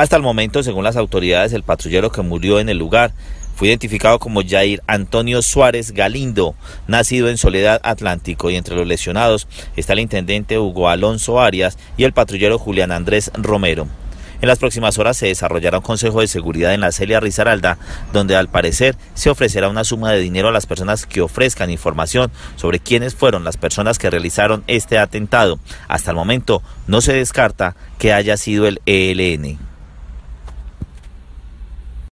Hasta el momento, según las autoridades, el patrullero que murió en el lugar fue identificado como Jair Antonio Suárez Galindo, nacido en Soledad Atlántico, y entre los lesionados está el intendente Hugo Alonso Arias y el patrullero Julián Andrés Romero. En las próximas horas se desarrollará un consejo de seguridad en la Celia Rizaralda, donde al parecer se ofrecerá una suma de dinero a las personas que ofrezcan información sobre quiénes fueron las personas que realizaron este atentado. Hasta el momento no se descarta que haya sido el ELN.